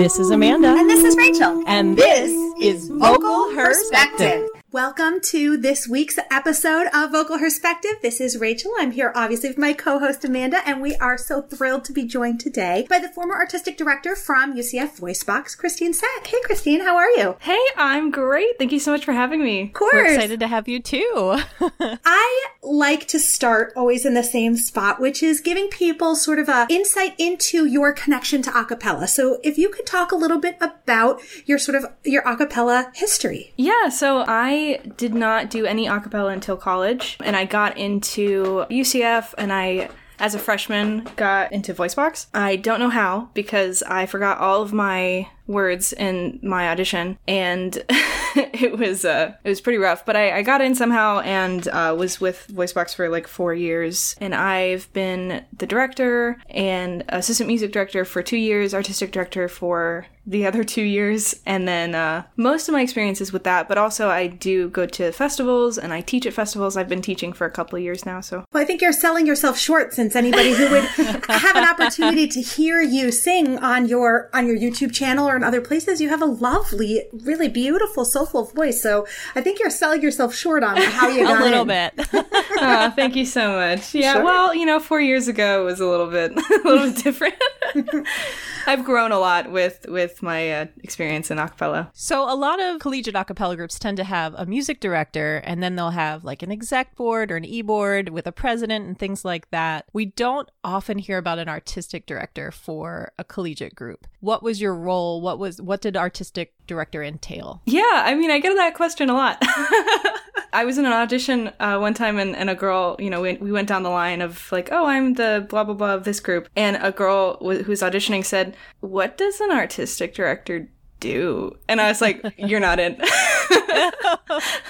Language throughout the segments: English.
This is Amanda. And this is Rachel. And this is Vocal Perspective. Welcome to this week's episode of Vocal Perspective. This is Rachel. I'm here obviously with my co-host Amanda, and we are so thrilled to be joined today by the former artistic director from UCF Voicebox, Christine Sack. Hey Christine, how are you? Hey, I'm great. Thank you so much for having me. Of course. We're excited to have you too. I like to start always in the same spot, which is giving people sort of a insight into your connection to acapella. So if you could talk a little bit about your sort of your acapella history. Yeah, so I did not do any acapella until college, and I got into UCF and I as a freshman got into voicebox i don't know how because i forgot all of my words in my audition and it was uh it was pretty rough. But i, I got in somehow and uh, was with voicebox for like four years. And i've been the director and assistant music director for two years artistic director for the other two years and then uh, most of my experiences with that but also i do go to festivals and i teach at festivals i've been teaching for a couple of years now so well i think you're selling yourself short since anybody who would have an opportunity to hear you sing on your on your youtube channel or in other places you have a lovely really beautiful soulful voice so i think you're selling yourself short on how you got a little in. bit. oh, thank you so much. Yeah, Sure. well, you know, four years ago it was a little bit, a little bit different. I've grown a lot with with my uh, experience in acapella. so a lot of collegiate a cappella groups tend to have a music director and then they'll have like an exec board or an e-board with a president and things like that. We don't often hear about an artistic director for a collegiate group. What was your role? What was what did artistic director entail? Yeah, I mean, I get that question a lot. I was in an audition uh, one time, and, and a girl, you know, we, we went down the line of like, oh, I'm the blah blah blah of this group, and a girl w- who was auditioning said, "What does an artistic director?" do? And i was like you're not in.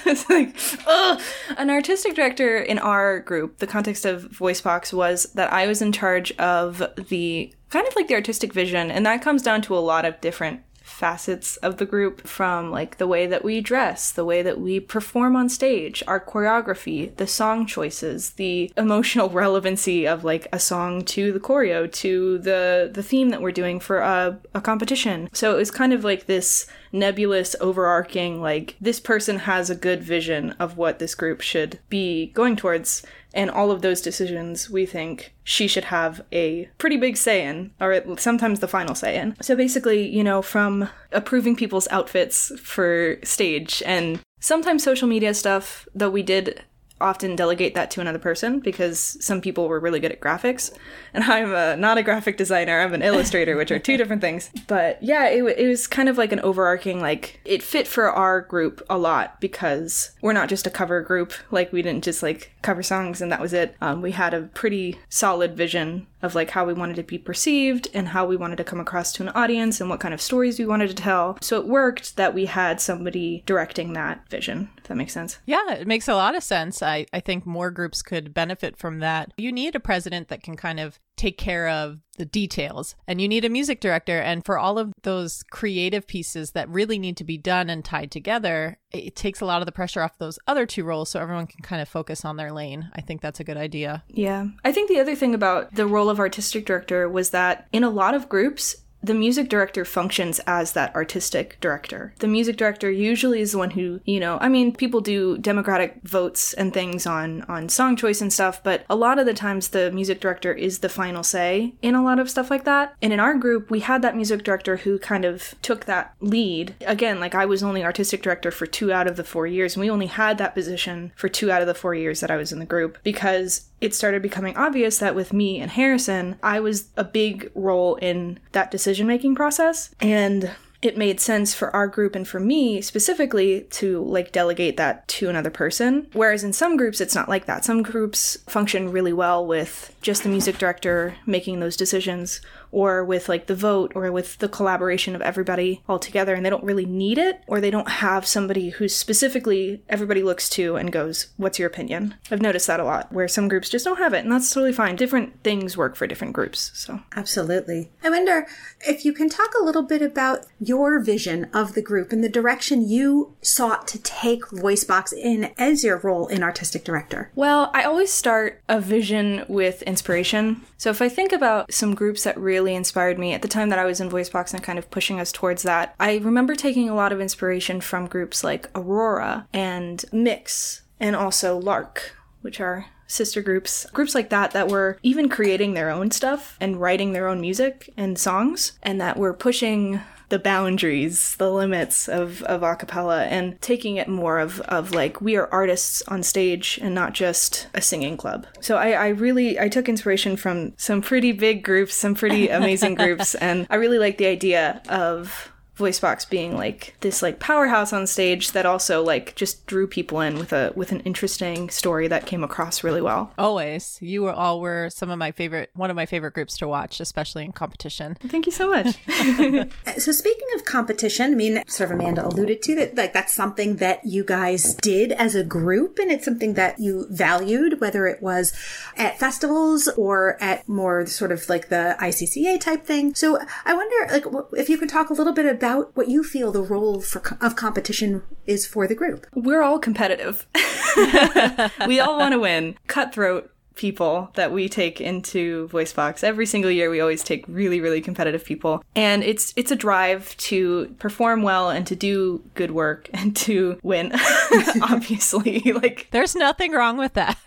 It's like oh an artistic director in our group the context of voicebox was that i was in charge of the kind of like the artistic vision. And that comes down to a lot of different facets of the group from like the way that we dress, the way that we perform on stage, our choreography, the song choices, the emotional relevancy of like a song to the choreo, to the the theme that we're doing for a, a competition. So it was kind of like this nebulous overarching like this person has a good vision of what this group should be going towards and all of those decisions we think she should have a pretty big say in, or sometimes the final say in. So basically, you know, from approving people's outfits for stage and sometimes social media stuff, though we did often delegate that to another person because some people were really good at graphics. And i'm uh, not a graphic designer i'm an illustrator which are two different things. But yeah it, it was kind of like an overarching like it fit for our group a lot because we're not just a cover group. Like we didn't just like cover songs and that was it. Um, we had a pretty solid vision of like how we wanted to be perceived and how we wanted to come across to an audience and what kind of stories we wanted to tell so it worked that we had somebody directing that vision if that makes sense Yeah, it makes a lot of sense. I, I think more groups could benefit from that. You need a president that can kind of take care of the details, and you need a music director. And for all of those creative pieces that really need to be done and tied together, it takes a lot of the pressure off those other two roles so everyone can kind of focus on their lane. I think that's a good idea. Yeah. I think the other thing about the role of artistic director was that in a lot of groups, the music director functions as that artistic director. The music director usually is the one who, you know, I mean, people do democratic votes and things on on song choice and stuff, but a lot of the times the music director is the final say in a lot of stuff like that. And in our group, we had that music director who kind of took that lead. Again, like I was only artistic director for 2 out of the 4 years, and we only had that position for 2 out of the 4 years that I was in the group because it started becoming obvious that with me and Harrison, I was a big role in that decision making process. And it made sense for our group and for me specifically to like delegate that to another person. Whereas in some groups, it's not like that. Some groups function really well with just the music director making those decisions or with like the vote or with the collaboration of everybody all together and they don't really need it or they don't have somebody who specifically everybody looks to and goes what's your opinion i've noticed that a lot where some groups just don't have it and that's totally fine different things work for different groups so Absolutely. I wonder if you can talk a little bit about your vision of the group and the direction you sought to take VoiceBox in as your role in artistic director? Well, I always start a vision with inspiration. So if I think about some groups that really inspired me at the time that I was in VoiceBox and kind of pushing us towards that, I remember taking a lot of inspiration from groups like Aurora and Mix and also Lark, which are sister groups, groups like that that were even creating their own stuff and writing their own music and songs, and that were pushing the boundaries, the limits of, of acapella and taking it more of, of like we are artists on stage and not just a singing club. So I, I really I took inspiration from some pretty big groups, some pretty amazing groups, and I really like the idea of VoiceBox being like this like powerhouse on stage that also like just drew people in with a with an interesting story that came across really well. Always, you were all were some of my favorite one of my favorite groups to watch, especially in competition. Thank you so much. Uh, so speaking of competition, I mean, sort of Amanda alluded to that like that's something that you guys did as a group, and it's something that you valued, whether it was at festivals or at more sort of like the ICCA type thing. So I wonder, like, if you could talk a little bit about about what you feel the role for, of competition is for the group. We're all competitive. we all want to win. Cutthroat people that we take into VoiceBox. Every single year we always take really really competitive people. And it's it's a drive to perform well and to do good work and to win. Obviously. like There's nothing wrong with that.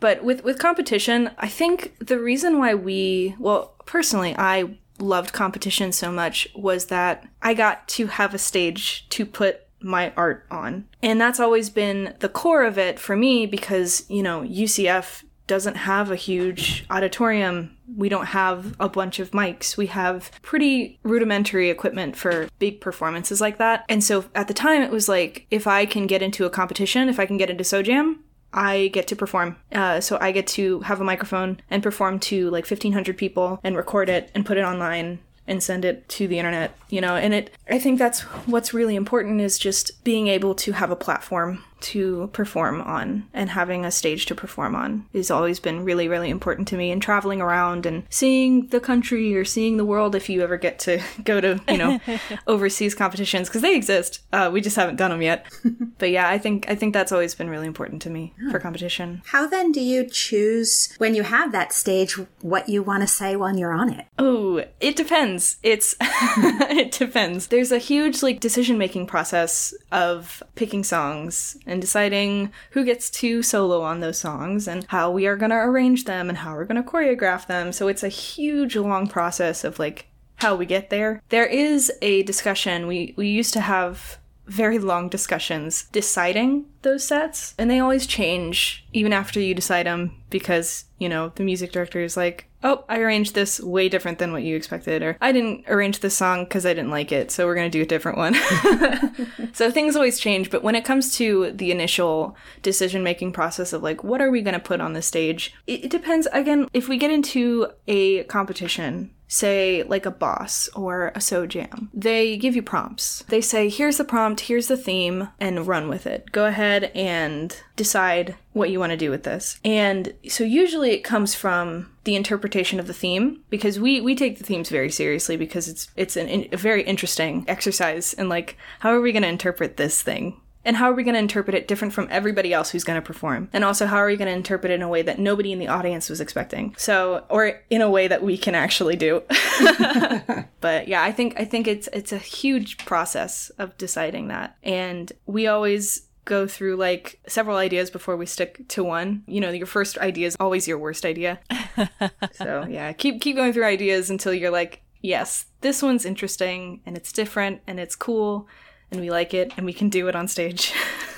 but with with competition, I think the reason why we well, personally I loved competition so much was that I got to have a stage to put my art on. And that's always been the core of it for me because, you know, UCF doesn't have a huge auditorium. We don't have a bunch of mics. We have pretty rudimentary equipment for big performances like that. And so at the time, it was like, if I can get into a competition, if I can get into SOJAM, I get to perform. Uh, so I get to have a microphone and perform to like 1,500 people and record it and put it online and send it to the internet, you know. And it, I think that's what's really important is just being able to have a platform to perform on and having a stage to perform on has always been really really important to me and traveling around and seeing the country or seeing the world if you ever get to go to you know overseas competitions because they exist. Uh, we just haven't done them yet. But yeah i think i think that's always been really important to me for competition. How then do you choose when you have that stage what you want to say when you're on it? Oh it depends. It's it depends. There's a huge like decision making process of picking songs and deciding who gets to solo on those songs and how we are going to arrange them and how we're going to choreograph them. So it's a huge long process of like how we get there. There is a discussion we we used to have very long discussions deciding those sets and they always change even after you decide them because, you know, the music director is like, oh, I arranged this way different than what you expected, or I didn't arrange this song because I didn't like it, so we're going to do a different one. so things always change, but when it comes to the initial decision making process of like, what are we going to put on the stage, it, it depends. Again, if we get into a competition, say like a boss or a SOJAM. They give you prompts. They say, here's the prompt, here's the theme, and run with it. Go ahead and decide what you want to do with this. And so usually it comes from the interpretation of the theme because we we take the themes very seriously because it's it's an, a very interesting exercise and like how are we going to interpret this thing and how are we going to interpret it different from everybody else who's going to perform? And also, how are we going to interpret it in a way that nobody in the audience was expecting? So, or in a way that we can actually do. but yeah, I think I think it's it's a huge process of deciding that, and we always go through like several ideas before we stick to one. You know, your first idea is always your worst idea. so yeah, keep keep going through ideas until you're like, yes, this one's interesting and it's different and it's cool and we like it and we can do it on stage.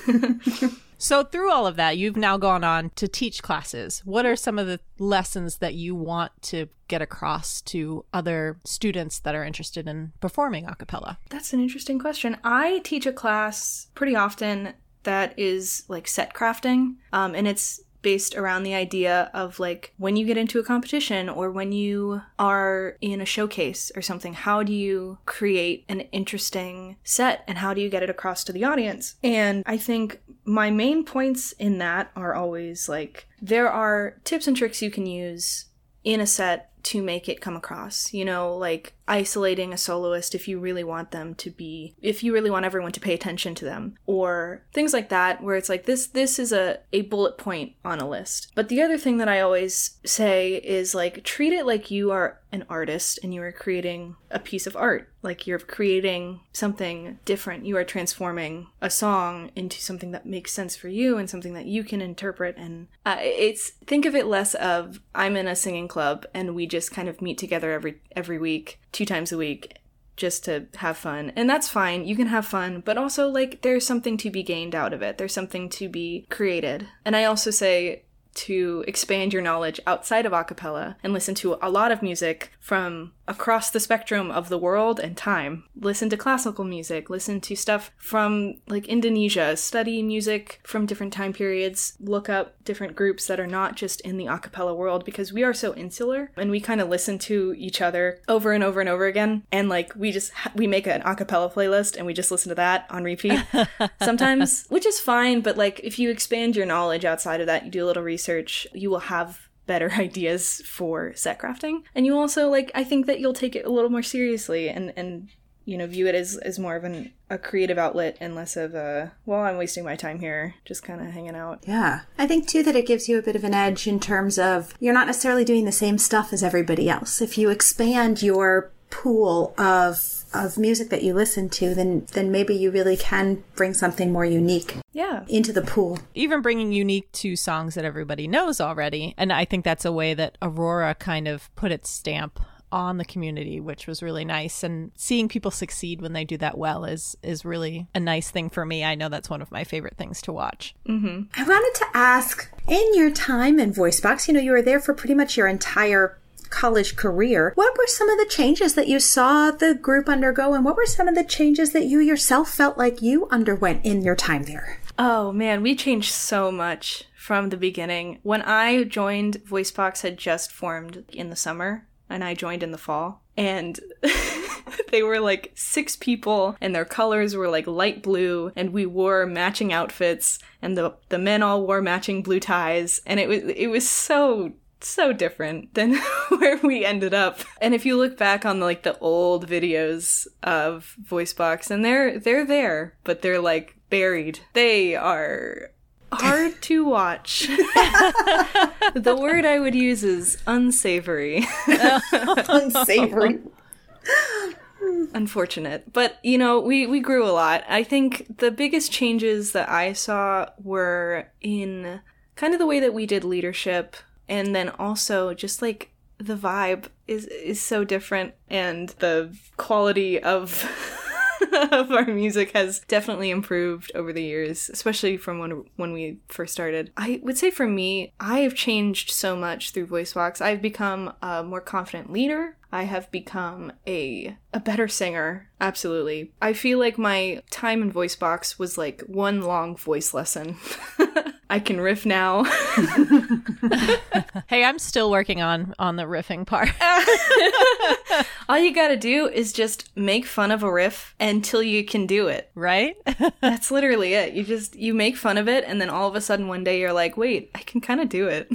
so, through all of that, you've now gone on to teach classes. What are some of the lessons that you want to get across to other students that are interested in performing a cappella? That's an interesting question. I teach a class pretty often that is like set crafting, um, and it's based around the idea of like when you get into a competition or when you are in a showcase or something, how do you create an interesting set and how do you get it across to the audience? And I think my main points in that are always like there are tips and tricks you can use in a set to make it come across. You know, like isolating a soloist if you really want them to be if you really want everyone to pay attention to them or things like that where it's like this this is a a bullet point on a list. But the other thing that i always say is like treat it like you are an artist and you are creating a piece of art. Like you're creating something different. You are transforming a song into something that makes sense for you and something that you can interpret. And uh, it's think of it less of i'm in a singing club and we just kind of meet together every every week two times a week just to have fun. And that's fine. You can have fun, but also like there's something to be gained out of it. There's something to be created. And I also say to expand your knowledge outside of acapella and listen to a lot of music from across the spectrum of the world and time. Listen to classical music, listen to stuff from like Indonesia, study music from different time periods, look up different groups that are not just in the acapella world because we are so insular and we kind of listen to each other over and over and over again and like we just ha- we make an acapella playlist and we just listen to that on repeat sometimes, which is fine, but like if you expand your knowledge outside of that, you do a little research, you will have better ideas for set crafting. And you also like I think that you'll take it a little more seriously and and you know view it as as more of an a creative outlet and less of a well I'm wasting my time here just kind of hanging out. Yeah. I think too that it gives you a bit of an edge in terms of you're not necessarily doing the same stuff as everybody else. If you expand your pool of of music that you listen to, then then maybe you really can bring something more unique Yeah. into the pool. even bringing unique to songs that everybody knows already. And I think that's a way that Aurora kind of put its stamp on the community, which was really nice. And seeing people succeed when they do that well is is really a nice thing for me. I know that's one of my favorite things to watch. Mm-hmm. I wanted to ask in your time in VoiceBox, you know, you were there for pretty much your entire college career. What were some of the changes that you saw the group undergo, and what were some of the changes that you yourself felt like you underwent in your time there? Oh man, we changed so much from the beginning. When I joined, VoiceBox had just formed in the summer, and I joined in the fall. And they were like six people, and their colors were like light blue, and we wore matching outfits, and the the men all wore matching blue ties, and it was it was so so different than where we ended up. And if you look back on like the old videos of VoiceBox, and they're they're there, but they're like buried. They are hard to watch. the word I would use is unsavory. Unsavory. Unfortunate. But, you know, we, we grew a lot. I think the biggest changes that I saw were in kind of the way that we did leadership and then also just like the vibe is is so different and the quality of of our music has definitely improved over the years, especially from when when we first started. I would say for me, I have changed so much through voice VoiceBox. I've become a more confident leader. I have become a a better singer. Absolutely. I feel like my time in VoiceBox was like one long voice lesson. I can riff now. Hey, I'm still working on on the riffing part. All you gotta do is just make fun of a riff until you can do it. right? That's literally it. You just you make fun of it and then all of a sudden one day you're like, wait, I can kind of do it.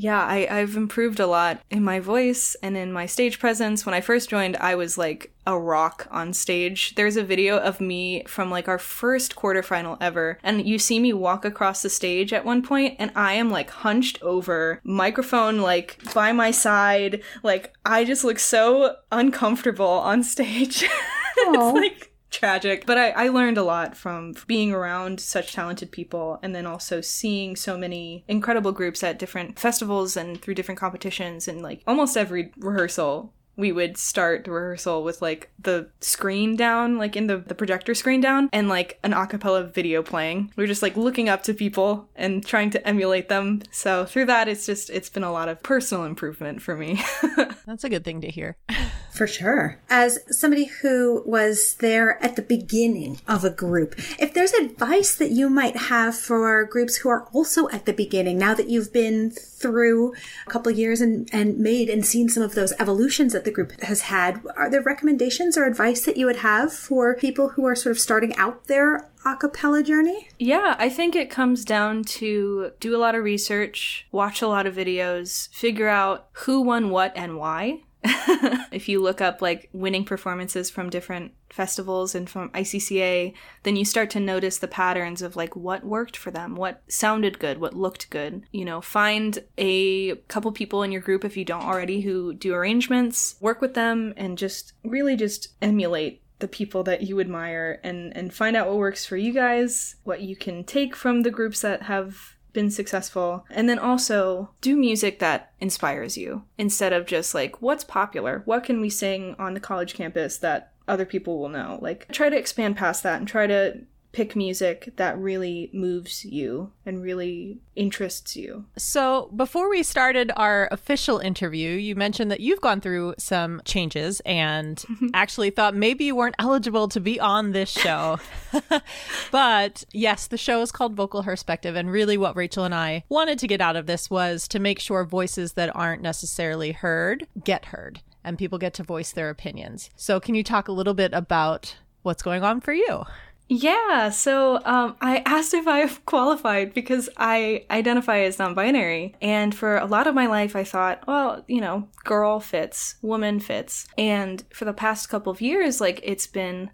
Yeah, I, I've improved a lot in my voice and in my stage presence. When I first joined, I was like a rock on stage. There's a video of me from like our first quarterfinal ever, and you see me walk across the stage at one point, and I am like hunched over, microphone like by my side. Like, I just look so uncomfortable on stage. it's like tragic. But I, I learned a lot from being around such talented people and then also seeing so many incredible groups at different festivals and through different competitions and like almost every rehearsal. We would start the rehearsal with like the screen down, like in the, the projector screen down, and like an acapella video playing. We are just like looking up to people and trying to emulate them. So through that, it's just, it's been a lot of personal improvement for me. That's a good thing to hear. For sure. As somebody who was there at the beginning of a group, if there's advice that you might have for groups who are also at the beginning, now that you've been through a couple years and, and made and seen some of those evolutions that the group has had, are there recommendations or advice that you would have for people who are sort of starting out their a cappella journey? Yeah, I think it comes down to do a lot of research, watch a lot of videos, figure out who won what and why. if you look up like winning performances from different festivals and from ICCA, then you start to notice the patterns of like what worked for them, what sounded good, what looked good. You know, find a couple people in your group if you don't already who do arrangements, work with them, and just really just emulate the people that you admire and and find out what works for you guys, what you can take from the groups that have been successful. And then also do music that inspires you instead of just like, what's popular? What can we sing on the college campus that other people will know? Like, try to expand past that and try to pick music that really moves you and really interests you. So, before we started our official interview, you mentioned that you've gone through some changes and actually thought maybe you weren't eligible to be on this show. but yes, the show is called Vocal Perspective. And really, what Rachel and I wanted to get out of this was to make sure voices that aren't necessarily heard get heard and people get to voice their opinions. So, can you talk a little bit about what's going on for you? Yeah, so um, I asked if I qualified because I identify as non binary. And for a lot of my life, I thought, well, you know, girl fits, woman fits. And for the past couple of years, like, it's been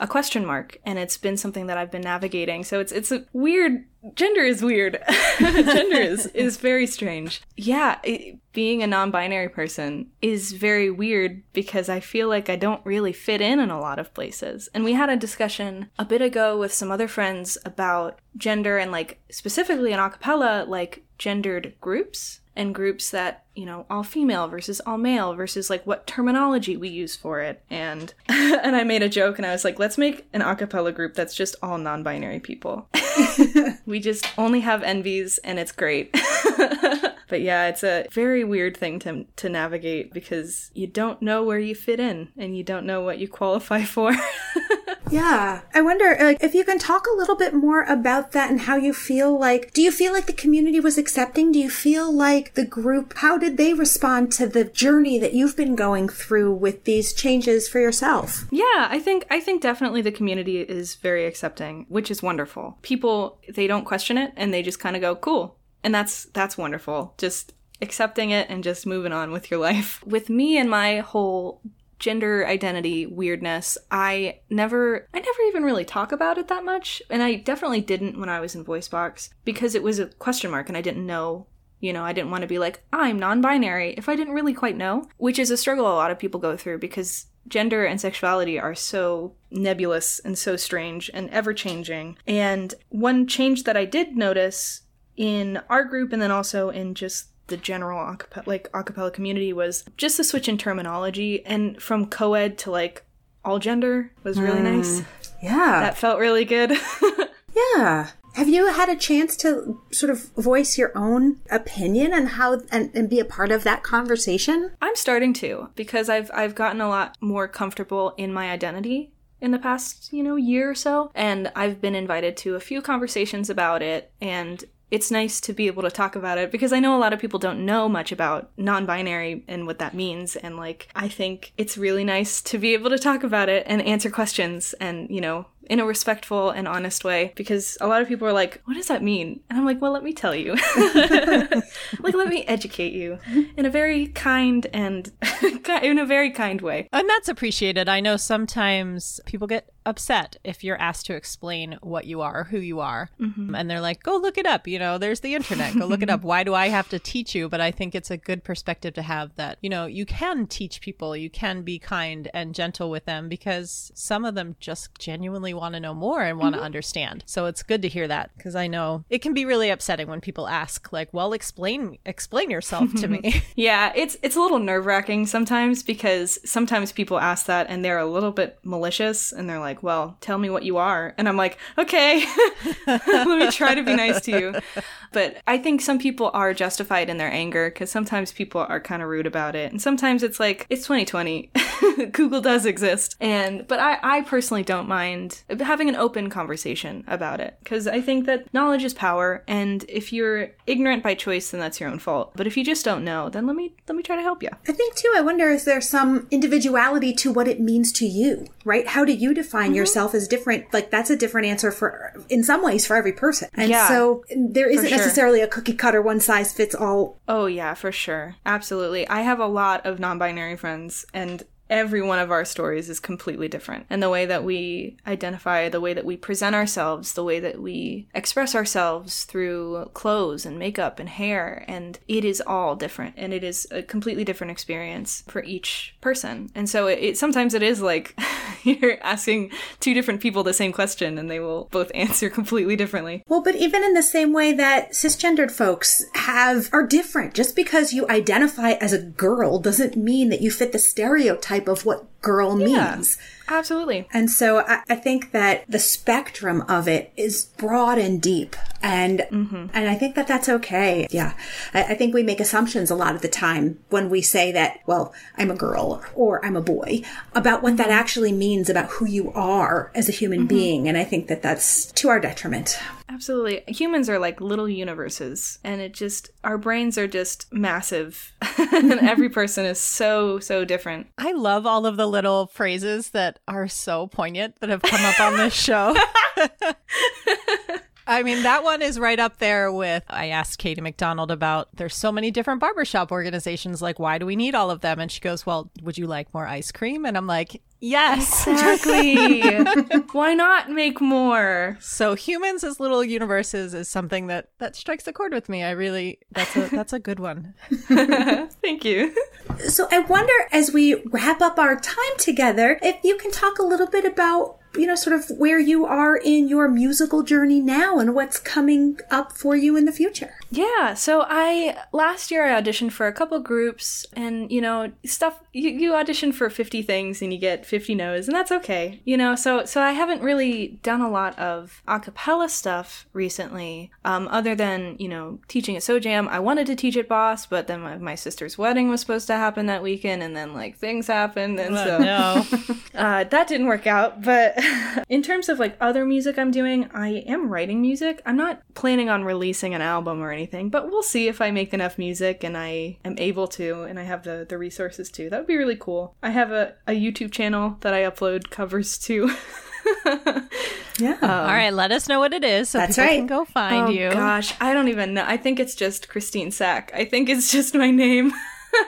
a question mark and it's been something that I've been navigating. So it's it's a weird gender is weird. gender is is very strange. Yeah, it, being a non-binary person is very weird because I feel like I don't really fit in in a lot of places. And we had a discussion a bit ago with some other friends about gender and like specifically in acapella like gendered groups and groups that you know all female versus all male versus like what terminology we use for it. And and i made a joke and i was like let's make an a acapella group that's just all non-binary people. We just only have enbies and it's great. But yeah it's a very weird thing to to navigate because you don't know where you fit in and you don't know what you qualify for yeah. I wonder like, if you can talk a little bit more about that and how you feel like, do you feel like the community was accepting? Do you feel like the group, how did they respond to the journey that you've been going through with these changes for yourself? Yeah, I think, I think definitely the community is very accepting, which is wonderful. People, they don't question it and they just kind of go, cool. And that's, that's wonderful. Just accepting it and just moving on with your life. With me and my whole gender identity weirdness i never i never even really talk about it that much. And i definitely didn't when i was in voicebox because it was a question mark and i didn't know. You know i didn't want to be like i'm non-binary if i didn't really quite know which is a struggle a lot of people go through because gender and sexuality are so nebulous and so strange and ever changing and one change that i did notice in our group and then also in just the general acapella, like acapella community was just the switch in terminology and from co-ed to like all gender was really mm, nice. Yeah. That felt really good. yeah. Have you had a chance to sort of voice your own opinion and how and, and be a part of that conversation? I'm starting to because I've I've gotten a lot more comfortable in my identity in the past, you know, year or so. And I've been invited to a few conversations about it. And it's nice to be able to talk about it because I know a lot of people don't know much about non binary and what that means. And like, I think it's really nice to be able to talk about it and answer questions and, you know, in a respectful and honest way because a lot of people are like, what does that mean? And I'm like, well, let me tell you. like, let me educate you in a very kind and in a very kind way. And that's appreciated. I know sometimes people get upset if you're asked to explain what you are, who you are. Mm-hmm. And they're like, go look it up. You know, there's the internet. Go look it up. Why do I have to teach you? But I think it's a good perspective to have that, you know, you can teach people, you can be kind and gentle with them because some of them just genuinely want to know more and want to mm-hmm. understand. So it's good to hear that because I know it can be really upsetting when people ask like, "Well, explain explain yourself to me." yeah, it's it's a little nerve-wracking sometimes because sometimes people ask that and they're a little bit malicious and they're like, "Well, tell me what you are." And I'm like, "Okay. Let me try to be nice to you." But I think some people are justified in their anger because sometimes people are kind of rude about it. And sometimes it's like, it's 2020. Google does exist. And, but I, I personally don't mind having an open conversation about it because I think that knowledge is power. And if you're ignorant by choice, then that's your own fault. But if you just don't know, then let me, let me try to help you. I think too, I wonder, is there some individuality to what it means to you, right? How do you define define mm-hmm. yourself as different, like that's a different answer for, in some ways, for every person. And Yeah, so there isn't sure. necessarily a cookie cutter, one size fits all. Oh, yeah, for sure. Absolutely. I have a lot of non binary friends, and every one of our stories is completely different. And the way that we identify, the way that we present ourselves, the way that we express ourselves through clothes and makeup and hair, and it is all different. And it is a completely different experience for each person. And so it, it sometimes it is like you're asking two different people the same question, and they will both answer completely differently. Well, but even in the same way that cisgendered folks have, are different. Just because you identify as a girl doesn't mean that you fit the stereotype of what girl Yeah. means. Absolutely. And so I, I think that the spectrum of it is broad and deep. And, mm-hmm. and I think that that's okay. Yeah. I, I think we make assumptions a lot of the time when we say that, well, I'm a girl or I'm a boy about what that mm-hmm. actually means about who you are as a human mm-hmm. being. And I think that that's to our detriment. Absolutely. Humans are like little universes, and it just, our brains are just massive. and every person is so, so different. I love all of the little phrases that are so poignant that have come up on this show. I mean, that one is right up there with I asked Katie McDonald about there's so many different barbershop organizations. Like, why do we need all of them? And she goes, Well, would you like more ice cream? And I'm like, Yes. Exactly. Why not make more? So humans as little universes is something that that strikes a chord with me. I really that's a that's a good one. Thank you. So I wonder as we wrap up our time together, if you can talk a little bit about, you know, sort of where you are in your musical journey now and what's coming up for you in the future. Yeah, so I last year I auditioned for a couple groups and you know, stuff you, you audition for 50 things and you get 50 no's and that's okay. You know, so so I haven't really done a lot of a cappella stuff recently um other than, you know, teaching at SoJam. I wanted to teach at Boss, but then my, my sister's wedding was supposed to happen that weekend and then like things happened and so no. uh, that didn't work out, but in terms of like other music I'm doing, I am writing music. I'm not planning on releasing an album or anything, but we'll see if I make enough music and I am able to and I have the, the resources to. That would be really cool. I have a, a YouTube channel that I upload covers to. Yeah. Um, All right, let us know what it is so That's people right. can go find oh you. gosh, I don't even know. I think it's just Christine Sack. I think it's just my name.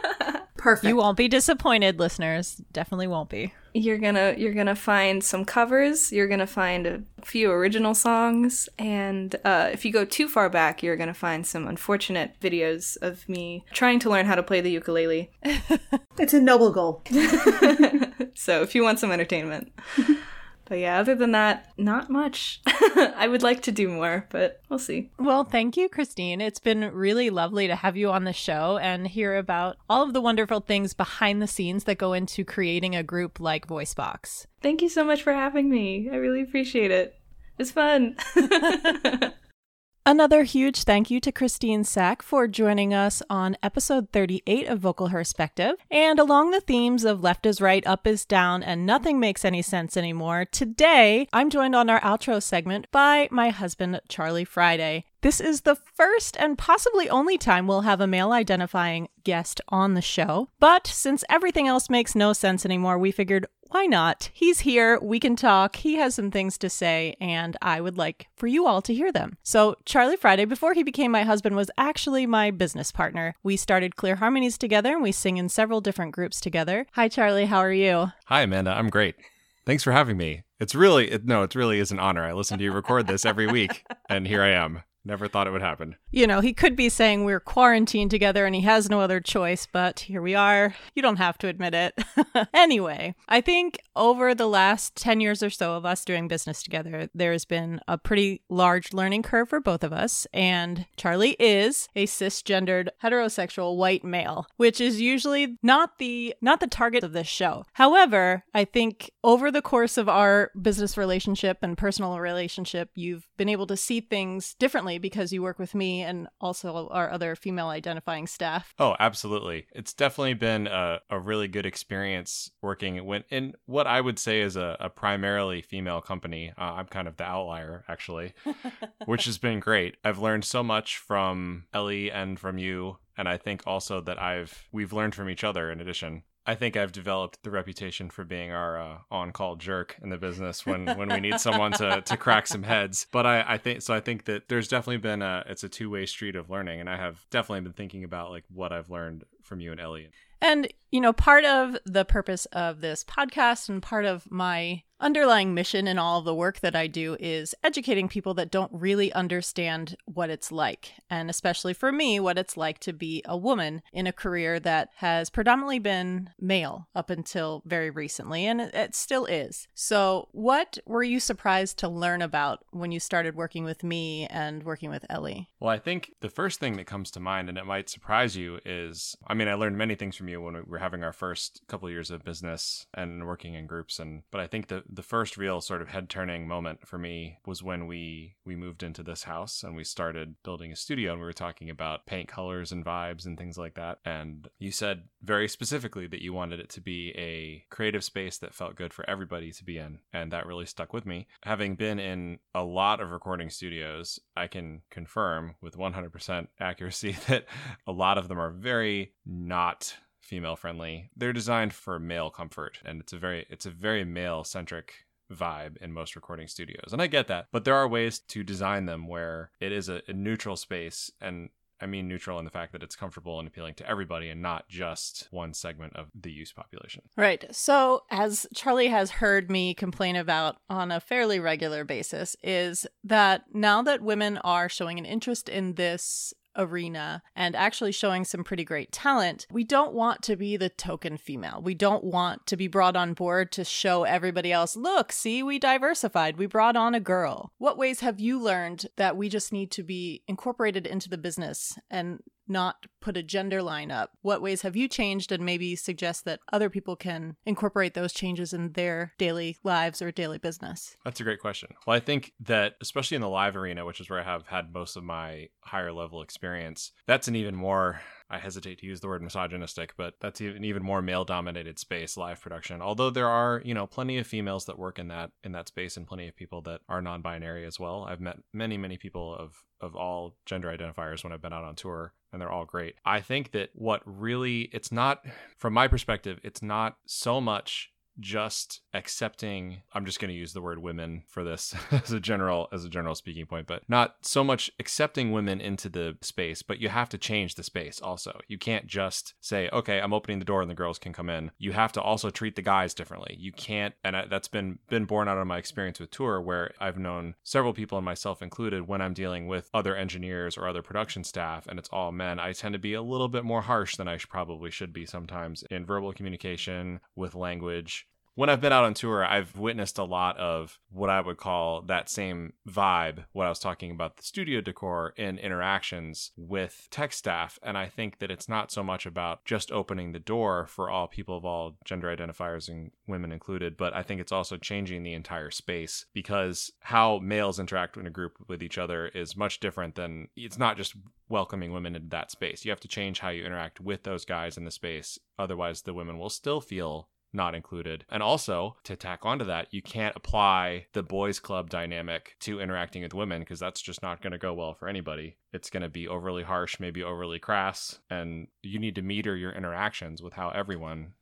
Perfect. You won't be disappointed, listeners. Definitely won't be. You're gonna you're gonna find some covers you're gonna find a few original songs and uh, if you go too far back you're gonna find some unfortunate videos of me trying to learn how to play the ukulele it's a noble goal. so if you want some entertainment but yeah other than that not much. I would like to do more but we'll see. Well, thank you, Christine. It's been really lovely to have you on the show and hear about all of the wonderful things behind the scenes that go into creating a group like VoiceBox. thank you so much for having me. I really appreciate it. It's fun Another huge thank you to Christine Sack for joining us on episode 38 of Vocal Perspective. And along the themes of left is right, up is down, and nothing makes any sense anymore, today I'm joined on our outro segment by my husband, Charlie Friday. This is the first and possibly only time we'll have a male identifying guest on the show. But since everything else makes no sense anymore, we figured why not? He's here, we can talk, he has some things to say, and I would like for you all to hear them. So, Charlie Friday, before he became my husband, was actually my business partner. We started Clear Harmonies together and we sing in several different groups together. Hi, Charlie, how are you? Hi, Amanda. I'm great. Thanks for having me. It's really, it, no, it really is an honor. I listen to you record this every week, and here I am. Never thought it would happen. You know, he could be saying we're quarantined together and he has no other choice, but here we are. You don't have to admit it. anyway, I think over the last 10 years or so of us doing business together, there's been a pretty large learning curve for both of us. And Charlie is a cisgendered heterosexual white male, which is usually not the not the target of this show. However, I think over the course of our business relationship and personal relationship, you've been able to see things differently because you work with me and also our other female identifying staff. Oh, absolutely. It's definitely been a, a really good experience working when, in what I would say is a, a primarily female company. Uh, I'm kind of the outlier, actually, which has been great. I've learned so much from Ellie and from you. And I think also that I've we've learned from each other in addition. I think I've developed the reputation for being our uh, on-call jerk in the business when when we need someone to to crack some heads. But I, I think so. I think that there's definitely been a it's a two-way street of learning, and I have definitely been thinking about like what I've learned from you and Ellie. And, you know, part of the purpose of this podcast and part of my underlying mission in all of the work that I do is educating people that don't really understand what it's like. And especially for me, what it's like to be a woman in a career that has predominantly been male up until very recently, and it still is. So, what were you surprised to learn about when you started working with me and working with Ellie? Well, I think the first thing that comes to mind, and it might surprise you, is I mean, I mean, I learned many things from you when we were having our first couple of years of business and working in groups, and but I think the the first real sort of head turning moment for me was when we we moved into this house and we started building a studio and we were talking about paint colors and vibes and things like that. And you said very specifically that you wanted it to be a creative space that felt good for everybody to be in, and that really stuck with me. Having been in a lot of recording studios, I can confirm with 100% accuracy that a lot of them are very not female friendly. They're designed for male comfort and it's a very it's a very male centric vibe in most recording studios. And I get that, but there are ways to design them where it is a, a neutral space and I mean neutral in the fact that it's comfortable and appealing to everybody and not just one segment of the use population. Right. So, as Charlie has heard me complain about on a fairly regular basis, is that now that women are showing an interest in this arena and actually showing some pretty great talent, we don't want to be the token female. We don't want to be brought on board to show everybody else, look, see, we diversified. We brought on a girl. What ways have you learned that we just need to be incorporated into the business and not put a gender line up? What ways have you changed and maybe suggest that other people can incorporate those changes in their daily lives or daily business? That's a great question. Well, I think that especially in the live arena, which is where I have had most of my higher level experience, that's an even more I hesitate to use the word misogynistic, but that's an even more male dominated space, live production. Although there are, you know, plenty of females that work in that in that space and plenty of people that are non-binary as well. I've met many, many people of of all gender identifiers when I've been out on tour and they're all great. I think that what really it's not from my perspective, it's not so much just accepting i'm just going to use the word women for this as a general as a general speaking point but not so much accepting women into the space but you have to change the space also. You can't just say okay i'm opening the door and the girls can come in. You have to also treat the guys differently. You can't and that's been been born out of my experience with tour where i've known several people and myself included when i'm dealing with other engineers or other production staff and it's all men. I tend to be a little bit more harsh than i should, probably should be sometimes in verbal communication with language when I've been out on tour, I've witnessed a lot of what I would call that same vibe, what I was talking about the studio decor in interactions with tech staff. And I think that it's not so much about just opening the door for all people of all gender identifiers and women included, but I think it's also changing the entire space because how males interact in a group with each other is much different than it's not just welcoming women into that space. You have to change how you interact with those guys in the space. Otherwise, the women will still feel not included. And also, to tack onto that, you can't apply the boys' club dynamic to interacting with women because that's just not going to go well for anybody. It's going to be overly harsh, maybe overly crass, and you need to meter your interactions with how everyone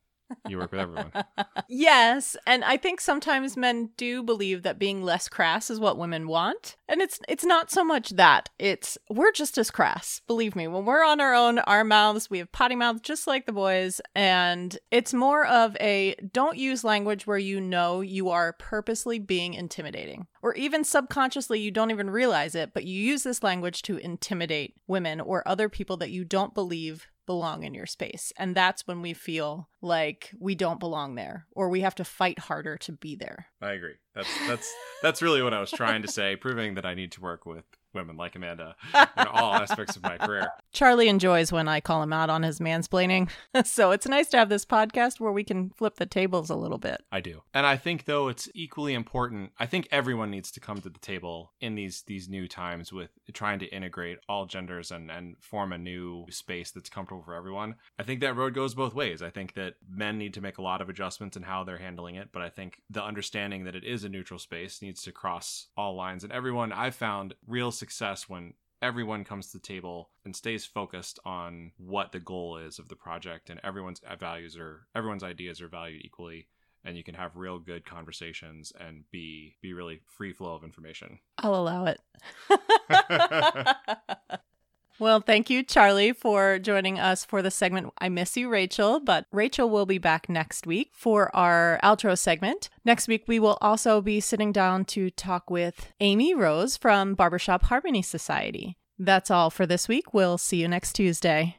you work with everyone. yes, and I think sometimes men do believe that being less crass is what women want. And it's it's not so much that. It's we're just as crass. Believe me, when we're on our own, our mouths, we have potty mouths just like the boys, and it's more of a don't use language where you know you are purposely being intimidating. Or even subconsciously you don't even realize it, but you use this language to intimidate women or other people that you don't believe belong in your space. And that's when we feel like we don't belong there or we have to fight harder to be there. I agree. That's that's that's really what I was trying to say, proving that I need to work with women like Amanda in all aspects of my career. Charlie enjoys when I call him out on his mansplaining. so it's nice to have this podcast where we can flip the tables a little bit. I do. And I think though it's equally important. I think everyone needs to come to the table in these these new times with trying to integrate all genders and and form a new space that's comfortable for everyone. I think that road goes both ways. I think that men need to make a lot of adjustments in how they're handling it, but I think the understanding that it is a neutral space needs to cross all lines and everyone I've found real success when everyone comes to the table and stays focused on what the goal is of the project and everyone's uh, values are everyone's ideas are valued equally and you can have real good conversations and be be really free flow of information. I'll allow it. Well, thank you, Charlie, for joining us for the segment I Miss You, Rachel. But Rachel will be back next week for our outro segment. Next week, we will also be sitting down to talk with Amy Rose from Barbershop Harmony Society. That's all for this week. We'll see you next Tuesday.